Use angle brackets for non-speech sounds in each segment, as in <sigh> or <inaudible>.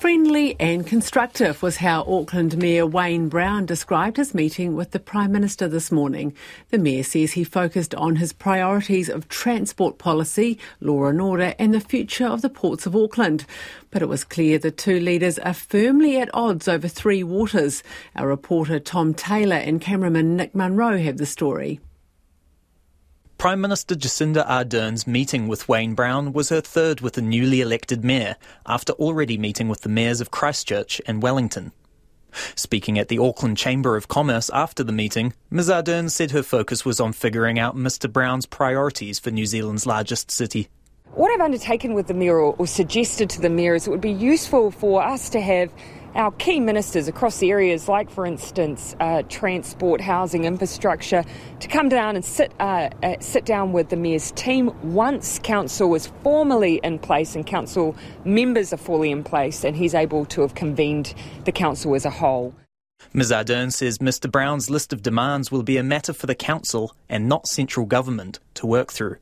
Friendly and constructive was how Auckland Mayor Wayne Brown described his meeting with the Prime Minister this morning. The Mayor says he focused on his priorities of transport policy, law and order, and the future of the ports of Auckland. But it was clear the two leaders are firmly at odds over three waters. Our reporter Tom Taylor and cameraman Nick Munro have the story. Prime Minister Jacinda Ardern's meeting with Wayne Brown was her third with the newly elected mayor, after already meeting with the mayors of Christchurch and Wellington. Speaking at the Auckland Chamber of Commerce after the meeting, Ms Ardern said her focus was on figuring out Mr Brown's priorities for New Zealand's largest city. What I've undertaken with the mayor or suggested to the mayor is it would be useful for us to have our key ministers across the areas, like for instance uh, transport, housing, infrastructure, to come down and sit uh, uh, sit down with the mayor's team once council is formally in place and council members are fully in place, and he's able to have convened the council as a whole. Ms Ardern says Mr Brown's list of demands will be a matter for the council and not central government to work through.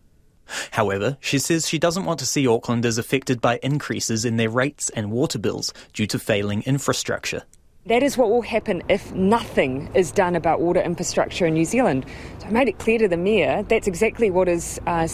However, she says she doesn't want to see Aucklanders affected by increases in their rates and water bills due to failing infrastructure. That is what will happen if nothing is done about water infrastructure in New Zealand. So I made it clear to the mayor that's exactly what is uh,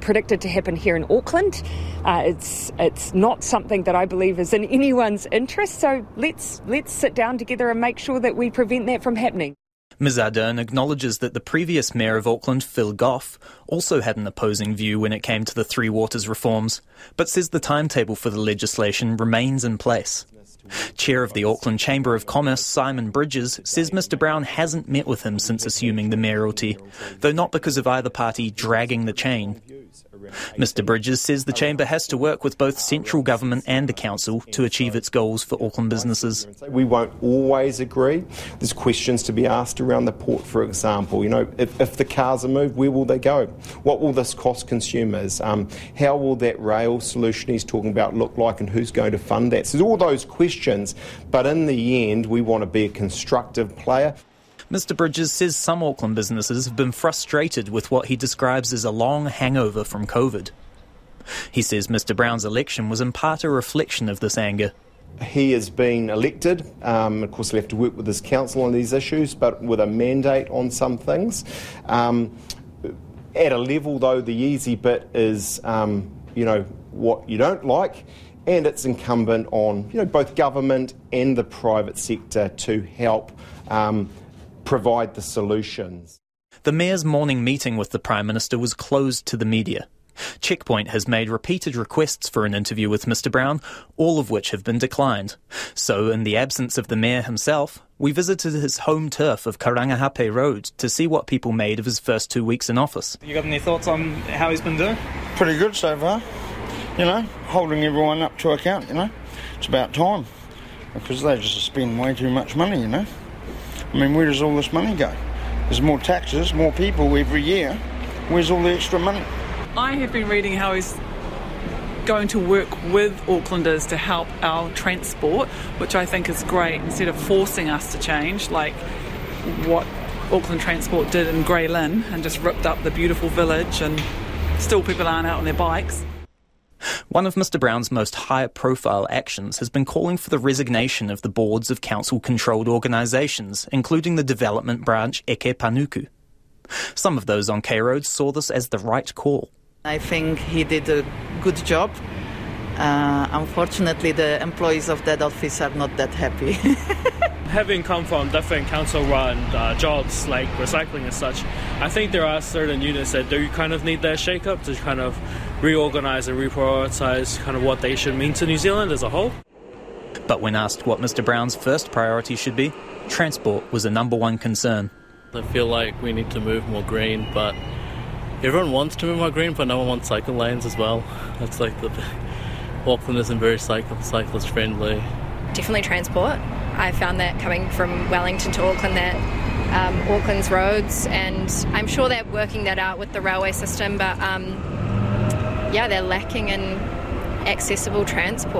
predicted to happen here in Auckland. Uh, it's it's not something that I believe is in anyone's interest. So let's let's sit down together and make sure that we prevent that from happening. Ms Ardern acknowledges that the previous Mayor of Auckland, Phil Goff, also had an opposing view when it came to the Three Waters reforms, but says the timetable for the legislation remains in place. Chair of the Auckland Chamber of Commerce, Simon Bridges, says Mr Brown hasn't met with him since assuming the mayoralty, though not because of either party dragging the chain. Mr Bridges says the Chamber has to work with both central government and the Council to achieve its goals for Auckland businesses. We won't always agree. There's questions to be asked around the port, for example. You know, if, if the cars are moved, where will they go? What will this cost consumers? Um, how will that rail solution he's talking about look like and who's going to fund that? So all those questions, but in the end, we want to be a constructive player. Mr. Bridges says some Auckland businesses have been frustrated with what he describes as a long hangover from COVID. He says Mr. Brown's election was in part a reflection of this anger. He has been elected. Um, of course, he'll have to work with his council on these issues, but with a mandate on some things. Um, at a level, though, the easy bit is, um, you know, what you don't like, and it's incumbent on, you know, both government and the private sector to help um, provide the solutions. The Mayor's morning meeting with the Prime Minister was closed to the media. Checkpoint has made repeated requests for an interview with Mr. Brown, all of which have been declined. So, in the absence of the Mayor himself, we visited his home turf of Karangahape Road to see what people made of his first two weeks in office. You got any thoughts on how he's been doing? Pretty good so far. You know, holding everyone up to account, you know. It's about time. Because they just spend way too much money, you know. I mean, where does all this money go? There's more taxes, more people every year. Where's all the extra money? I have been reading how he's going to work with Aucklanders to help our transport, which I think is great, instead of forcing us to change, like what Auckland Transport did in Grey Lynn and just ripped up the beautiful village and still people aren't out on their bikes. One of Mr Brown's most high profile actions has been calling for the resignation of the boards of council controlled organisations, including the development branch Eke Panuku. Some of those on K Road saw this as the right call. I think he did a good job. Uh, unfortunately, the employees of that office are not that happy. <laughs> Having come from different council run uh, jobs like recycling and such, I think there are certain units that do kind of need that shake up to kind of reorganise and reprioritise kind of what they should mean to New Zealand as a whole. But when asked what Mr Brown's first priority should be, transport was a number one concern. I feel like we need to move more green, but everyone wants to move more green, but no one wants cycle lanes as well. That's like the <laughs> Auckland isn't very cycle cyclist friendly. Definitely transport. I found that coming from Wellington to Auckland that um, Auckland's roads, and I'm sure they're working that out with the railway system, but um, yeah, they're lacking in accessible transport.